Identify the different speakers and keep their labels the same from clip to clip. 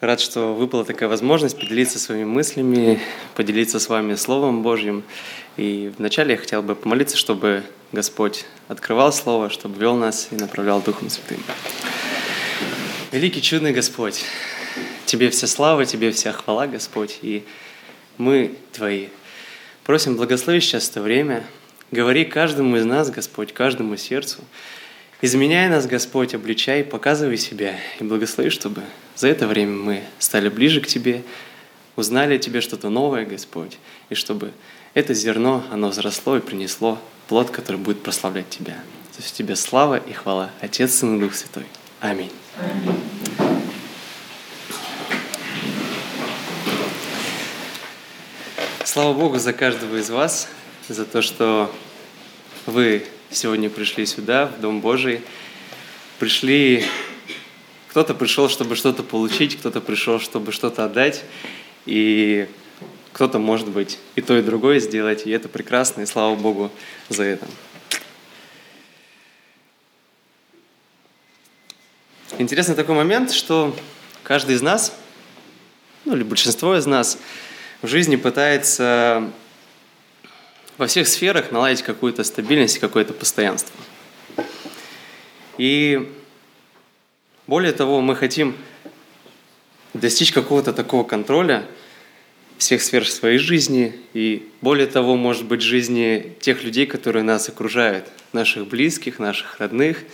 Speaker 1: Рад, что выпала такая возможность поделиться своими мыслями, поделиться с вами Словом Божьим. И вначале я хотел бы помолиться, чтобы Господь открывал Слово, чтобы вел нас и направлял Духом Святым. Великий чудный Господь, Тебе вся слава, Тебе вся хвала, Господь, и мы Твои. Просим, благослови сейчас это время, говори каждому из нас, Господь, каждому сердцу, Изменяй нас, Господь, обличай, показывай себя и благослови, чтобы за это время мы стали ближе к Тебе, узнали о Тебе что-то новое, Господь, и чтобы это зерно, оно взросло и принесло плод, который будет прославлять Тебя. То есть Тебе слава и хвала, Отец, Сын и Дух Святой. Аминь. Аминь. Слава Богу за каждого из вас, за то, что вы сегодня пришли сюда, в Дом Божий. Пришли, кто-то пришел, чтобы что-то получить, кто-то пришел, чтобы что-то отдать, и кто-то, может быть, и то, и другое сделать, и это прекрасно, и слава Богу за это. Интересный такой момент, что каждый из нас, ну или большинство из нас в жизни пытается во всех сферах наладить какую-то стабильность и какое-то постоянство. И более того, мы хотим достичь какого-то такого контроля всех сфер своей жизни и более того, может быть, жизни тех людей, которые нас окружают, наших близких, наших родных,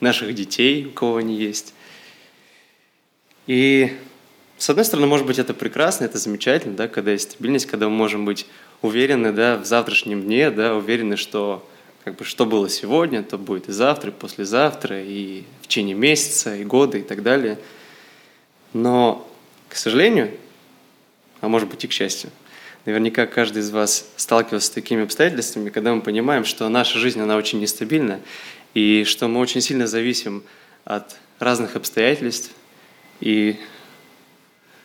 Speaker 1: наших детей, у кого они есть. И с одной стороны, может быть, это прекрасно, это замечательно, да, когда есть стабильность, когда мы можем быть уверены да, в завтрашнем дне, да, уверены, что как бы, что было сегодня, то будет и завтра, и послезавтра, и в течение месяца, и года, и так далее. Но, к сожалению, а может быть и к счастью, наверняка каждый из вас сталкивался с такими обстоятельствами, когда мы понимаем, что наша жизнь, она очень нестабильна, и что мы очень сильно зависим от разных обстоятельств, и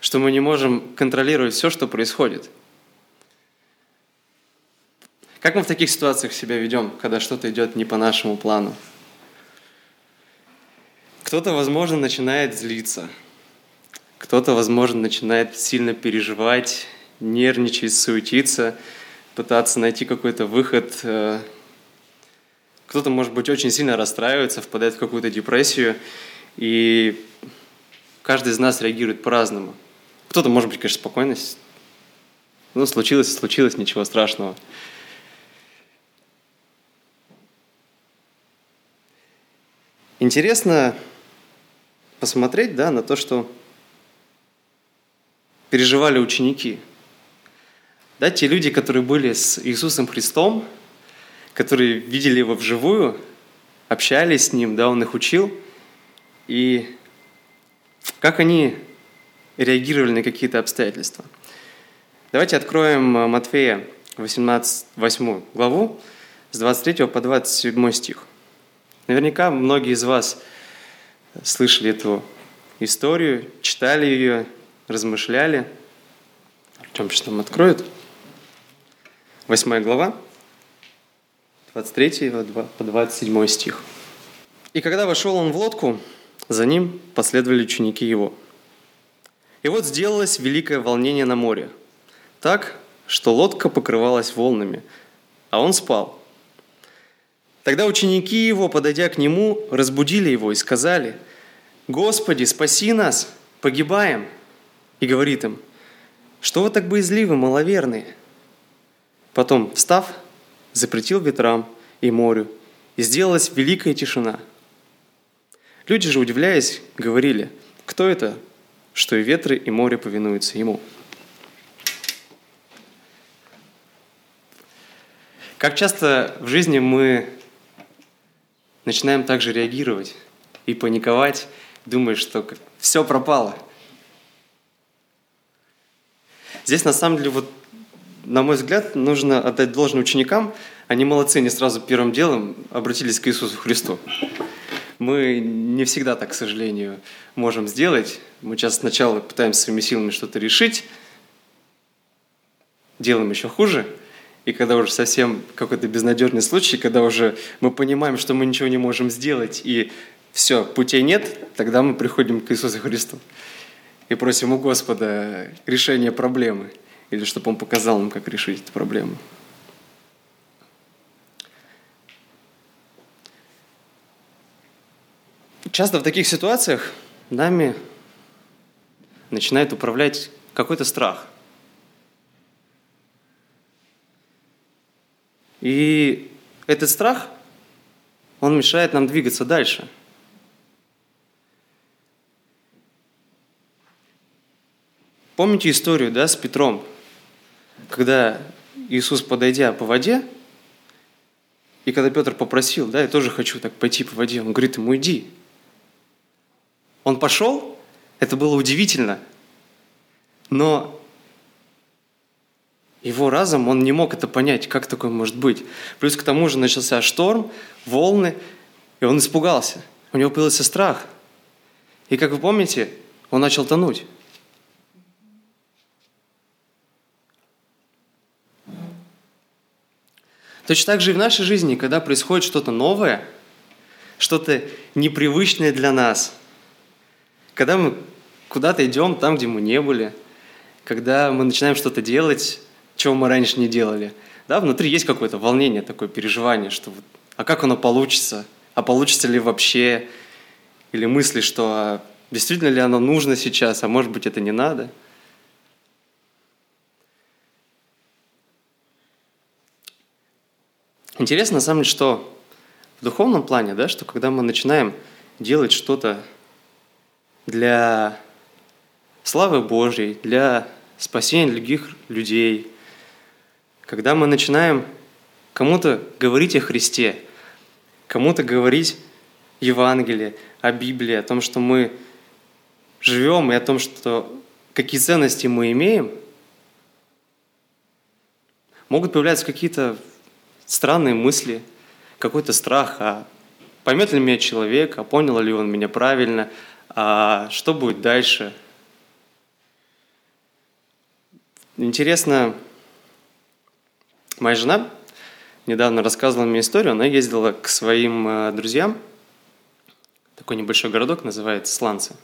Speaker 1: что мы не можем контролировать все, что происходит – как мы в таких ситуациях себя ведем, когда что-то идет не по нашему плану? Кто-то, возможно, начинает злиться. Кто-то, возможно, начинает сильно переживать, нервничать, суетиться, пытаться найти какой-то выход. Э, кто-то, может быть, очень сильно расстраивается, впадает в какую-то депрессию. И каждый из нас реагирует по-разному. Кто-то, может быть, конечно, спокойность. Ну, случилось, случилось, ничего страшного. Интересно посмотреть да, на то, что переживали ученики. Да, те люди, которые были с Иисусом Христом, которые видели Его вживую, общались с Ним, да, Он их учил, и как они реагировали на какие-то обстоятельства. Давайте откроем Матфея 18, 8 главу с 23 по 27 стих. Наверняка многие из вас слышали эту историю, читали ее, размышляли. Артем что нам откроет. Восьмая глава, 23 по 27 стих. «И когда вошел он в лодку, за ним последовали ученики его. И вот сделалось великое волнение на море, так, что лодка покрывалась волнами, а он спал. Тогда ученики его, подойдя к нему, разбудили его и сказали, «Господи, спаси нас, погибаем!» И говорит им, «Что вы так боязливы, маловерные?» Потом, встав, запретил ветрам и морю, и сделалась великая тишина. Люди же, удивляясь, говорили, «Кто это, что и ветры, и море повинуются ему?» Как часто в жизни мы начинаем также реагировать и паниковать, думая, что все пропало. Здесь на самом деле, вот, на мой взгляд, нужно отдать должное ученикам. Они молодцы, они сразу первым делом обратились к Иисусу Христу. Мы не всегда так, к сожалению, можем сделать. Мы сейчас сначала пытаемся своими силами что-то решить, делаем еще хуже – и когда уже совсем какой-то безнадежный случай, когда уже мы понимаем, что мы ничего не можем сделать, и все, путей нет, тогда мы приходим к Иисусу Христу. и просим у Господа решения проблемы, или чтобы Он показал нам, как решить эту проблему. Часто в таких ситуациях нами начинает управлять какой-то страх. И этот страх, он мешает нам двигаться дальше. Помните историю, да, с Петром, когда Иисус, подойдя по воде, и когда Петр попросил, да, я тоже хочу так пойти по воде, он говорит ему, иди. Он пошел, это было удивительно, но его разум, он не мог это понять, как такое может быть. Плюс к тому же начался шторм, волны, и он испугался. У него появился страх. И как вы помните, он начал тонуть. Точно так же и в нашей жизни, когда происходит что-то новое, что-то непривычное для нас, когда мы куда-то идем там, где мы не были, когда мы начинаем что-то делать, чего мы раньше не делали, да, внутри есть какое-то волнение, такое переживание, что вот, а как оно получится, а получится ли вообще, или мысли, что а действительно ли оно нужно сейчас, а может быть это не надо – Интересно, на самом деле, что в духовном плане, да, что когда мы начинаем делать что-то для славы Божьей, для спасения других людей, когда мы начинаем кому-то говорить о Христе, кому-то говорить Евангелие, о Библии, о том, что мы живем и о том, что какие ценности мы имеем, могут появляться какие-то странные мысли, какой-то страх, а поймет ли меня человек, а понял ли он меня правильно, а что будет дальше. Интересно, моя жена недавно рассказывала мне историю, она ездила к своим э, друзьям, такой небольшой городок называется Сланцы.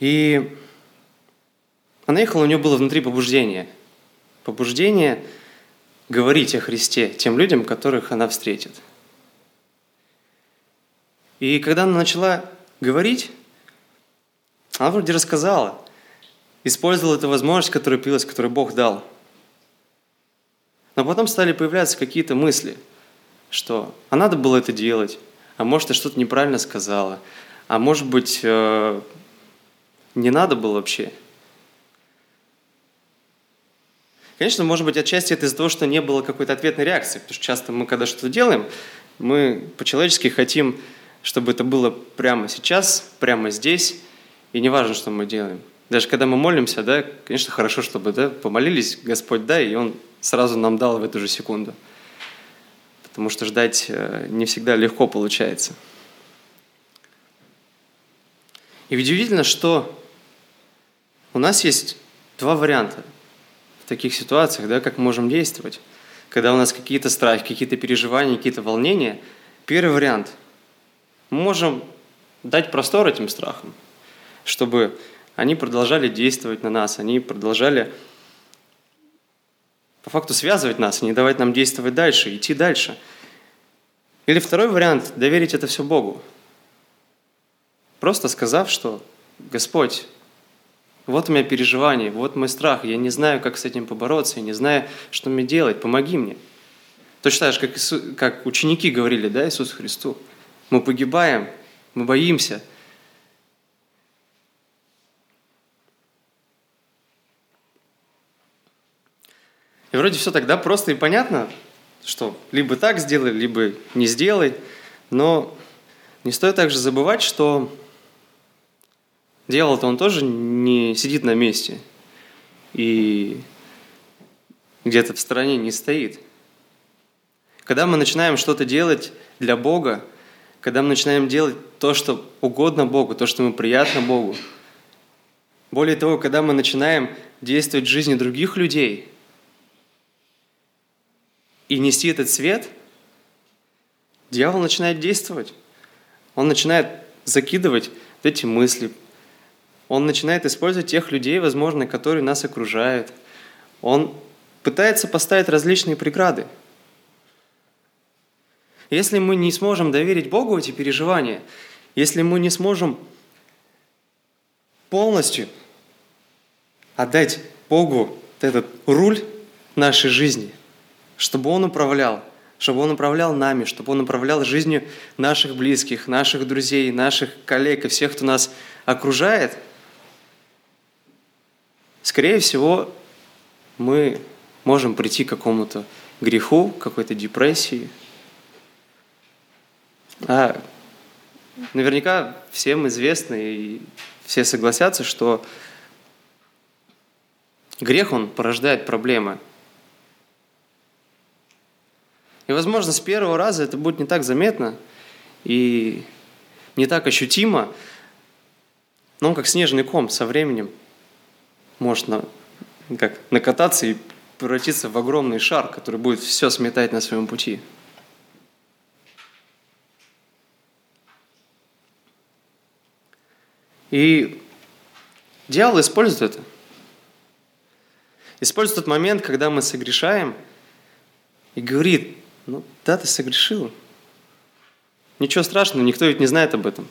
Speaker 1: И она ехала, у нее было внутри побуждение. Побуждение – говорить о Христе тем людям, которых она встретит. И когда она начала говорить, она вроде рассказала, использовала эту возможность, которая пилась, которую Бог дал. Но потом стали появляться какие-то мысли, что а надо было это делать, а может, я что-то неправильно сказала, а может быть, э, не надо было вообще – Конечно, может быть, отчасти это из-за того, что не было какой-то ответной реакции, потому что часто мы, когда что-то делаем, мы по-человечески хотим, чтобы это было прямо сейчас, прямо здесь, и не важно, что мы делаем. Даже когда мы молимся, да, конечно, хорошо, чтобы да, помолились, Господь дай, и Он сразу нам дал в эту же секунду. Потому что ждать э, не всегда легко получается. И удивительно, что у нас есть два варианта – в таких ситуациях, да, как мы можем действовать. Когда у нас какие-то страхи, какие-то переживания, какие-то волнения, первый вариант – мы можем дать простор этим страхам, чтобы они продолжали действовать на нас, они продолжали по факту связывать нас, не давать нам действовать дальше, идти дальше. Или второй вариант – доверить это все Богу. Просто сказав, что «Господь, вот у меня переживание, вот мой страх, я не знаю, как с этим побороться, я не знаю, что мне делать, помоги мне. Точно так же, как, ученики говорили, да, Иисусу Христу. Мы погибаем, мы боимся. И вроде все тогда просто и понятно, что либо так сделай, либо не сделай, но не стоит также забывать, что Дьявол-то он тоже не сидит на месте и где-то в стороне не стоит. Когда мы начинаем что-то делать для Бога, когда мы начинаем делать то, что угодно Богу, то, что мы приятно Богу, более того, когда мы начинаем действовать в жизни других людей и нести этот свет, дьявол начинает действовать. Он начинает закидывать эти мысли, Он начинает использовать тех людей, возможно, которые нас окружают. Он пытается поставить различные преграды. Если мы не сможем доверить Богу эти переживания, если мы не сможем полностью отдать Богу этот руль нашей жизни, чтобы Он управлял, чтобы Он управлял нами, чтобы Он управлял жизнью наших близких, наших друзей, наших коллег и всех, кто нас окружает, скорее всего, мы можем прийти к какому-то греху, какой-то депрессии. А наверняка всем известно и все согласятся, что грех, он порождает проблемы. И, возможно, с первого раза это будет не так заметно и не так ощутимо, но он как снежный ком со временем может на, как, накататься и превратиться в огромный шар, который будет все сметать на своем пути. И дьявол использует это. Использует тот момент, когда мы согрешаем, и говорит, ну да, ты согрешил. Ничего страшного, никто ведь не знает об этом.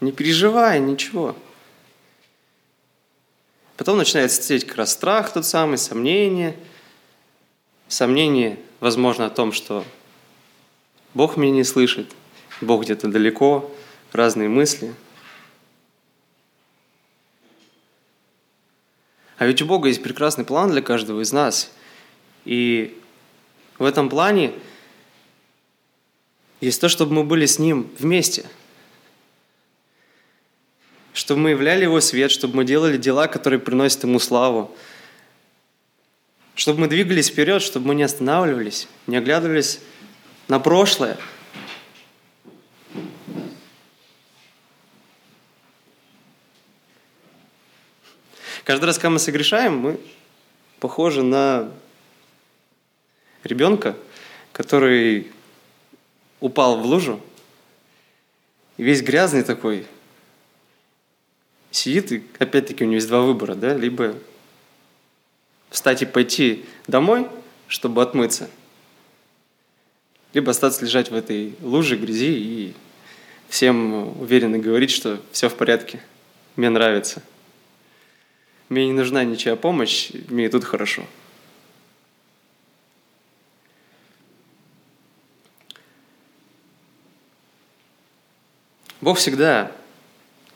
Speaker 1: Не переживай, ничего. Потом начинает сидеть как раз страх тот самый, сомнение. Сомнение, возможно, о том, что Бог меня не слышит, Бог где-то далеко, разные мысли. А ведь у Бога есть прекрасный план для каждого из нас. И в этом плане есть то, чтобы мы были с Ним вместе – чтобы мы являли Его свет, чтобы мы делали дела, которые приносят Ему славу, чтобы мы двигались вперед, чтобы мы не останавливались, не оглядывались на прошлое. Каждый раз, когда мы согрешаем, мы похожи на ребенка, который упал в лужу, весь грязный такой, сидит, и опять-таки у него есть два выбора, да, либо встать и пойти домой, чтобы отмыться, либо остаться лежать в этой луже грязи и всем уверенно говорить, что все в порядке, мне нравится. Мне не нужна ничья помощь, мне тут хорошо. Бог всегда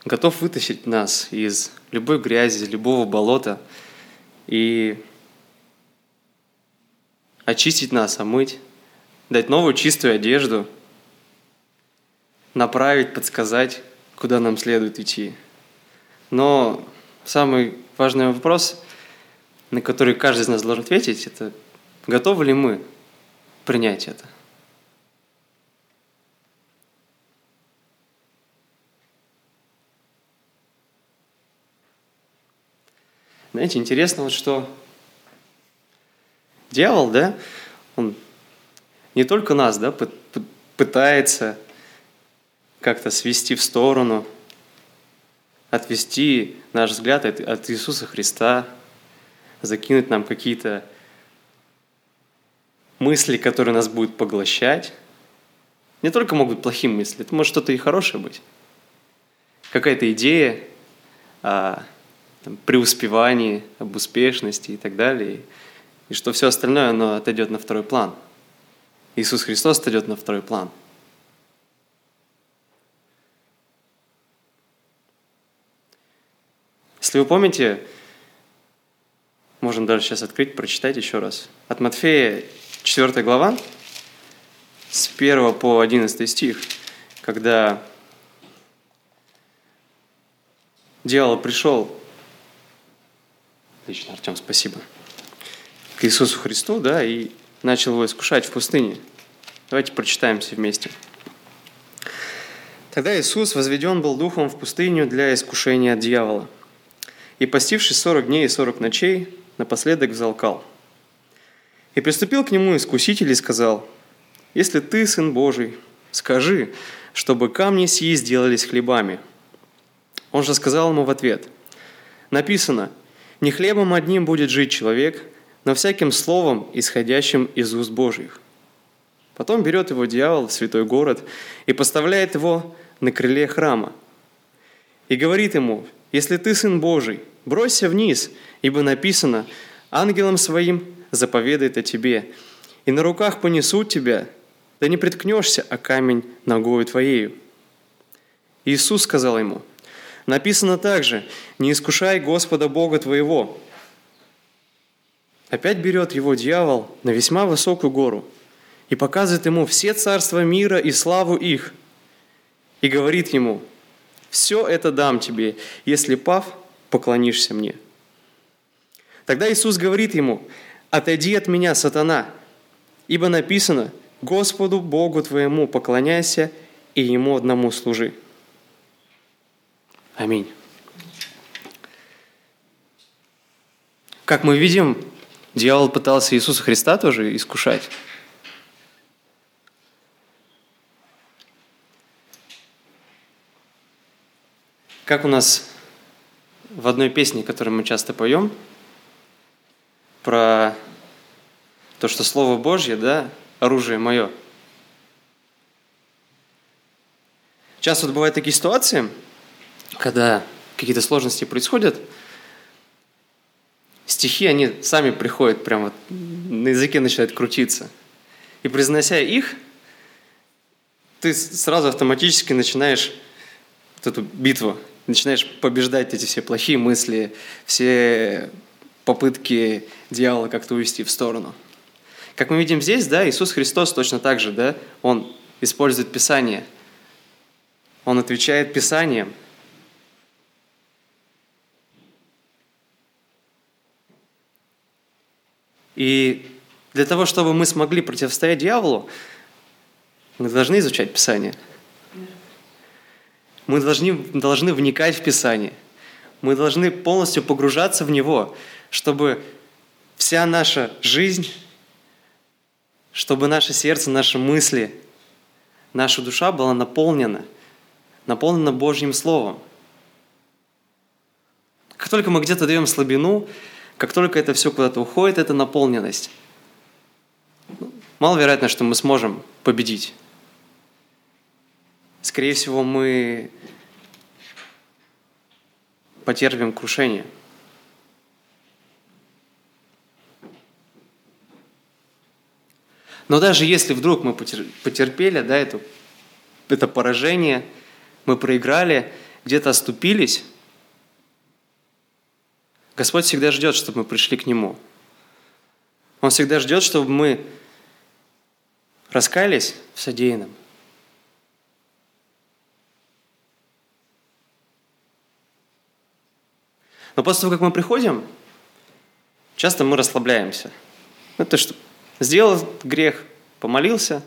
Speaker 1: готов вытащить нас из любой грязи, любого болота и очистить нас, омыть, дать новую чистую одежду, направить, подсказать, куда нам следует идти. Но самый важный вопрос, на который каждый из нас должен ответить, это готовы ли мы принять это – Знаете, интересно вот что дьявол, да, он не только нас, да, пытается как-то свести в сторону, отвести наш взгляд от, от Иисуса Христа, закинуть нам какие-то мысли, которые нас будут поглощать. Не только могут быть плохие мысли, это может что-то и хорошее быть. Какая-то идея, а, там, преуспевании, об успешности и так далее. И что все остальное, оно отойдет на второй план. Иисус Христос отойдет на второй план. Если вы помните, можем даже сейчас открыть, прочитать еще раз. От Матфея 4 глава, с 1 по 11 стих, когда дьявол пришел Отлично, Артем, спасибо. К Иисусу Христу, да, и начал его искушать в пустыне. Давайте прочитаем все вместе. Тогда Иисус возведен был духом в пустыню для искушения дьявола. И постившись сорок дней и сорок ночей, напоследок взалкал. И приступил к нему искуситель и сказал, «Если ты, Сын Божий, скажи, чтобы камни сии сделались хлебами». Он же сказал ему в ответ, «Написано, не хлебом одним будет жить человек, но всяким словом, исходящим из уст Божьих». Потом берет его дьявол в святой город и поставляет его на крыле храма. И говорит ему, «Если ты сын Божий, бросься вниз, ибо написано, ангелам своим заповедает о тебе, и на руках понесут тебя, да не приткнешься о камень ногою твоею». Иисус сказал ему, написано также, «Не искушай Господа Бога твоего». Опять берет его дьявол на весьма высокую гору и показывает ему все царства мира и славу их, и говорит ему, «Все это дам тебе, если, пав, поклонишься мне». Тогда Иисус говорит ему, «Отойди от меня, сатана, ибо написано, Господу Богу твоему поклоняйся и Ему одному служи». Аминь. Как мы видим, дьявол пытался Иисуса Христа тоже искушать. Как у нас в одной песне, которую мы часто поем, про то, что Слово Божье, да, оружие мое. Часто вот бывают такие ситуации, когда какие-то сложности происходят, стихи, они сами приходят, прямо вот на языке начинают крутиться. И произнося их, ты сразу автоматически начинаешь вот эту битву, начинаешь побеждать эти все плохие мысли, все попытки дьявола как-то увести в сторону. Как мы видим здесь, да, Иисус Христос точно так же, да, Он использует Писание. Он отвечает Писанием. И для того, чтобы мы смогли противостоять дьяволу, мы должны изучать Писание. Мы должны, должны вникать в Писание. Мы должны полностью погружаться в него, чтобы вся наша жизнь, чтобы наше сердце, наши мысли, наша душа была наполнена, наполнена Божьим Словом. Как только мы где-то даем слабину, как только это все куда-то уходит, эта наполненность, маловероятно, что мы сможем победить. Скорее всего, мы потерпим крушение. Но даже если вдруг мы потерпели да, это, это поражение, мы проиграли, где-то оступились, Господь всегда ждет, чтобы мы пришли к Нему. Он всегда ждет, чтобы мы раскаялись в содеянном. Но после того, как мы приходим, часто мы расслабляемся. Ну, то, что сделал грех, помолился,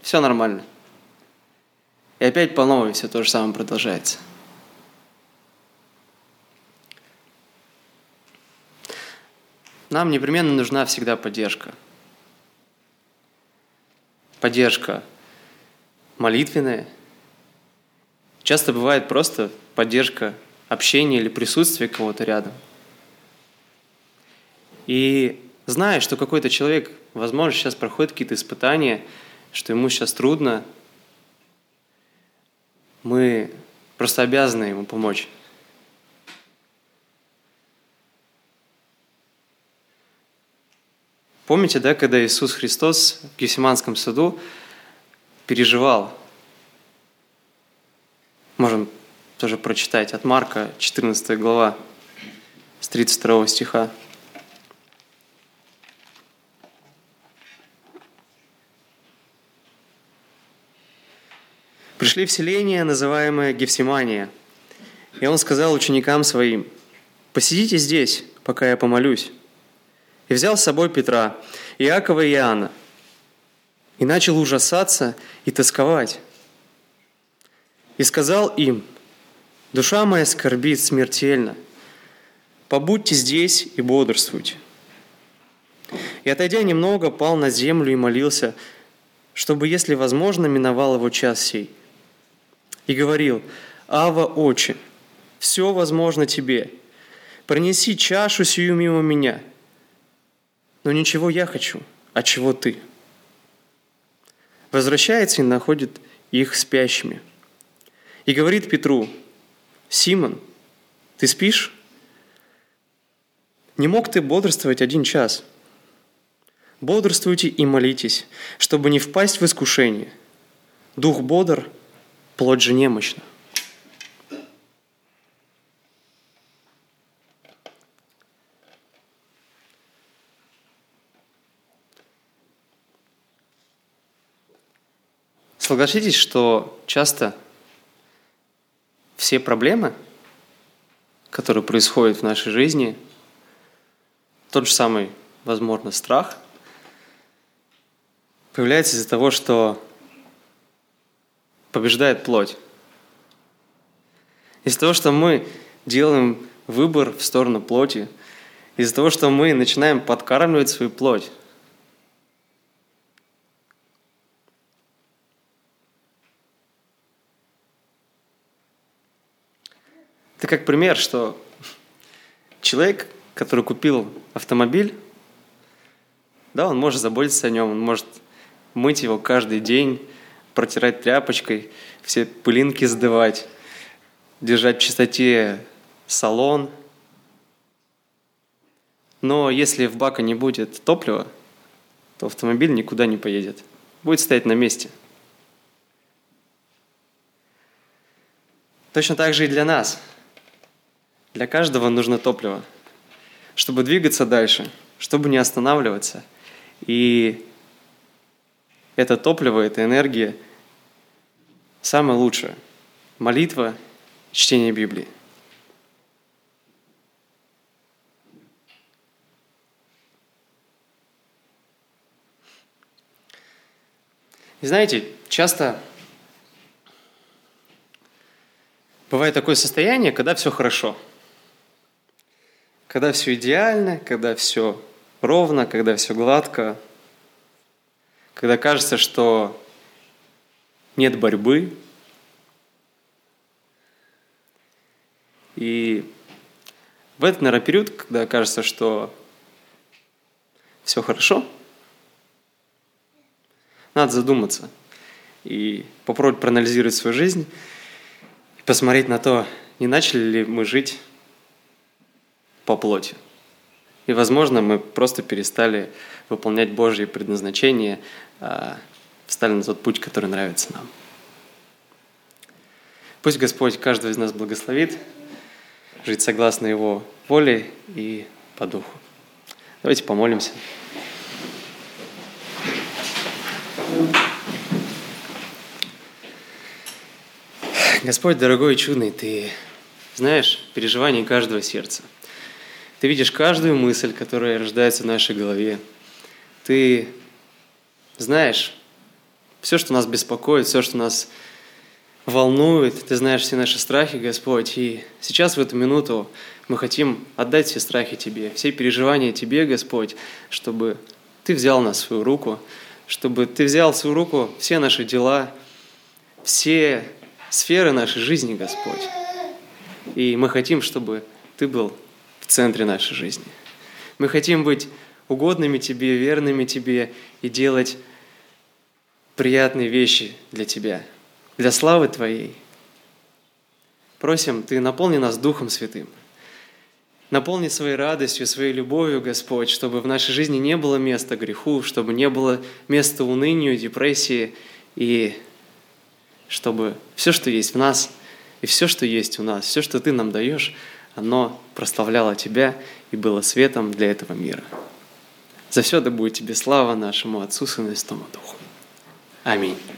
Speaker 1: все нормально. И опять по новой все то же самое продолжается. Нам непременно нужна всегда поддержка. Поддержка молитвенная. Часто бывает просто поддержка общения или присутствия кого-то рядом. И зная, что какой-то человек, возможно, сейчас проходит какие-то испытания, что ему сейчас трудно, мы просто обязаны ему помочь. Помните, да, когда Иисус Христос в Гефсиманском саду переживал? Можем тоже прочитать от Марка, 14 глава, с 32 стиха. Пришли в селение, называемое Гефсимания, и он сказал ученикам своим, «Посидите здесь, пока я помолюсь». И взял с собой Петра, Иакова и Иоанна, и начал ужасаться и тосковать. И сказал им, Душа моя скорбит смертельно. Побудьте здесь и бодрствуйте. И отойдя немного, пал на землю и молился, чтобы, если возможно, миновал его час сей. И говорил, «Ава, Отче, все возможно тебе. Пронеси чашу сию мимо меня. Но ничего я хочу, а чего ты?» Возвращается и находит их спящими. И говорит Петру, «Симон, ты спишь? Не мог ты бодрствовать один час?» Бодрствуйте и молитесь, чтобы не впасть в искушение. Дух бодр, плоть же немощна. Согласитесь, что часто все проблемы, которые происходят в нашей жизни, тот же самый, возможно, страх – появляется из-за того, что побеждает плоть. Из-за того, что мы делаем выбор в сторону плоти, из-за того, что мы начинаем подкармливать свою плоть. Это как пример, что человек, который купил автомобиль, да, он может заботиться о нем, он может мыть его каждый день, протирать тряпочкой, все пылинки сдывать, держать в чистоте салон. Но если в бака не будет топлива, то автомобиль никуда не поедет. Будет стоять на месте. Точно так же и для нас. Для каждого нужно топливо, чтобы двигаться дальше, чтобы не останавливаться и это топливо, это энергия самое лучшее. Молитва, чтение Библии. И знаете, часто бывает такое состояние, когда все хорошо. Когда все идеально, когда все ровно, когда все гладко – когда кажется, что нет борьбы, и в этот, наверное, период, когда кажется, что все хорошо, надо задуматься и попробовать проанализировать свою жизнь и посмотреть на то, не начали ли мы жить по плоти. И, возможно, мы просто перестали выполнять Божье предназначение, а, встали на тот путь, который нравится нам. Пусть Господь каждого из нас благословит, жить согласно Его воле и по духу. Давайте помолимся. Господь, дорогой и чудный, Ты знаешь переживания каждого сердца. Ты видишь каждую мысль, которая рождается в нашей голове. Ты знаешь все, что нас беспокоит, все, что нас волнует. Ты знаешь все наши страхи, Господь. И сейчас в эту минуту мы хотим отдать все страхи Тебе, все переживания Тебе, Господь, чтобы Ты взял нас в свою руку, чтобы Ты взял в свою руку все наши дела, все сферы нашей жизни, Господь. И мы хотим, чтобы Ты был в центре нашей жизни. Мы хотим быть угодными Тебе, верными Тебе и делать приятные вещи для Тебя, для славы Твоей. Просим, Ты наполни нас Духом Святым. Наполни своей радостью, своей любовью, Господь, чтобы в нашей жизни не было места греху, чтобы не было места унынию, депрессии, и чтобы все, что есть в нас, и все, что есть у нас, все, что Ты нам даешь, оно прославляло Тебя и было светом для этого мира. За все да будет тебе слава нашему Отцу, Сыну и Святому Духу. Аминь.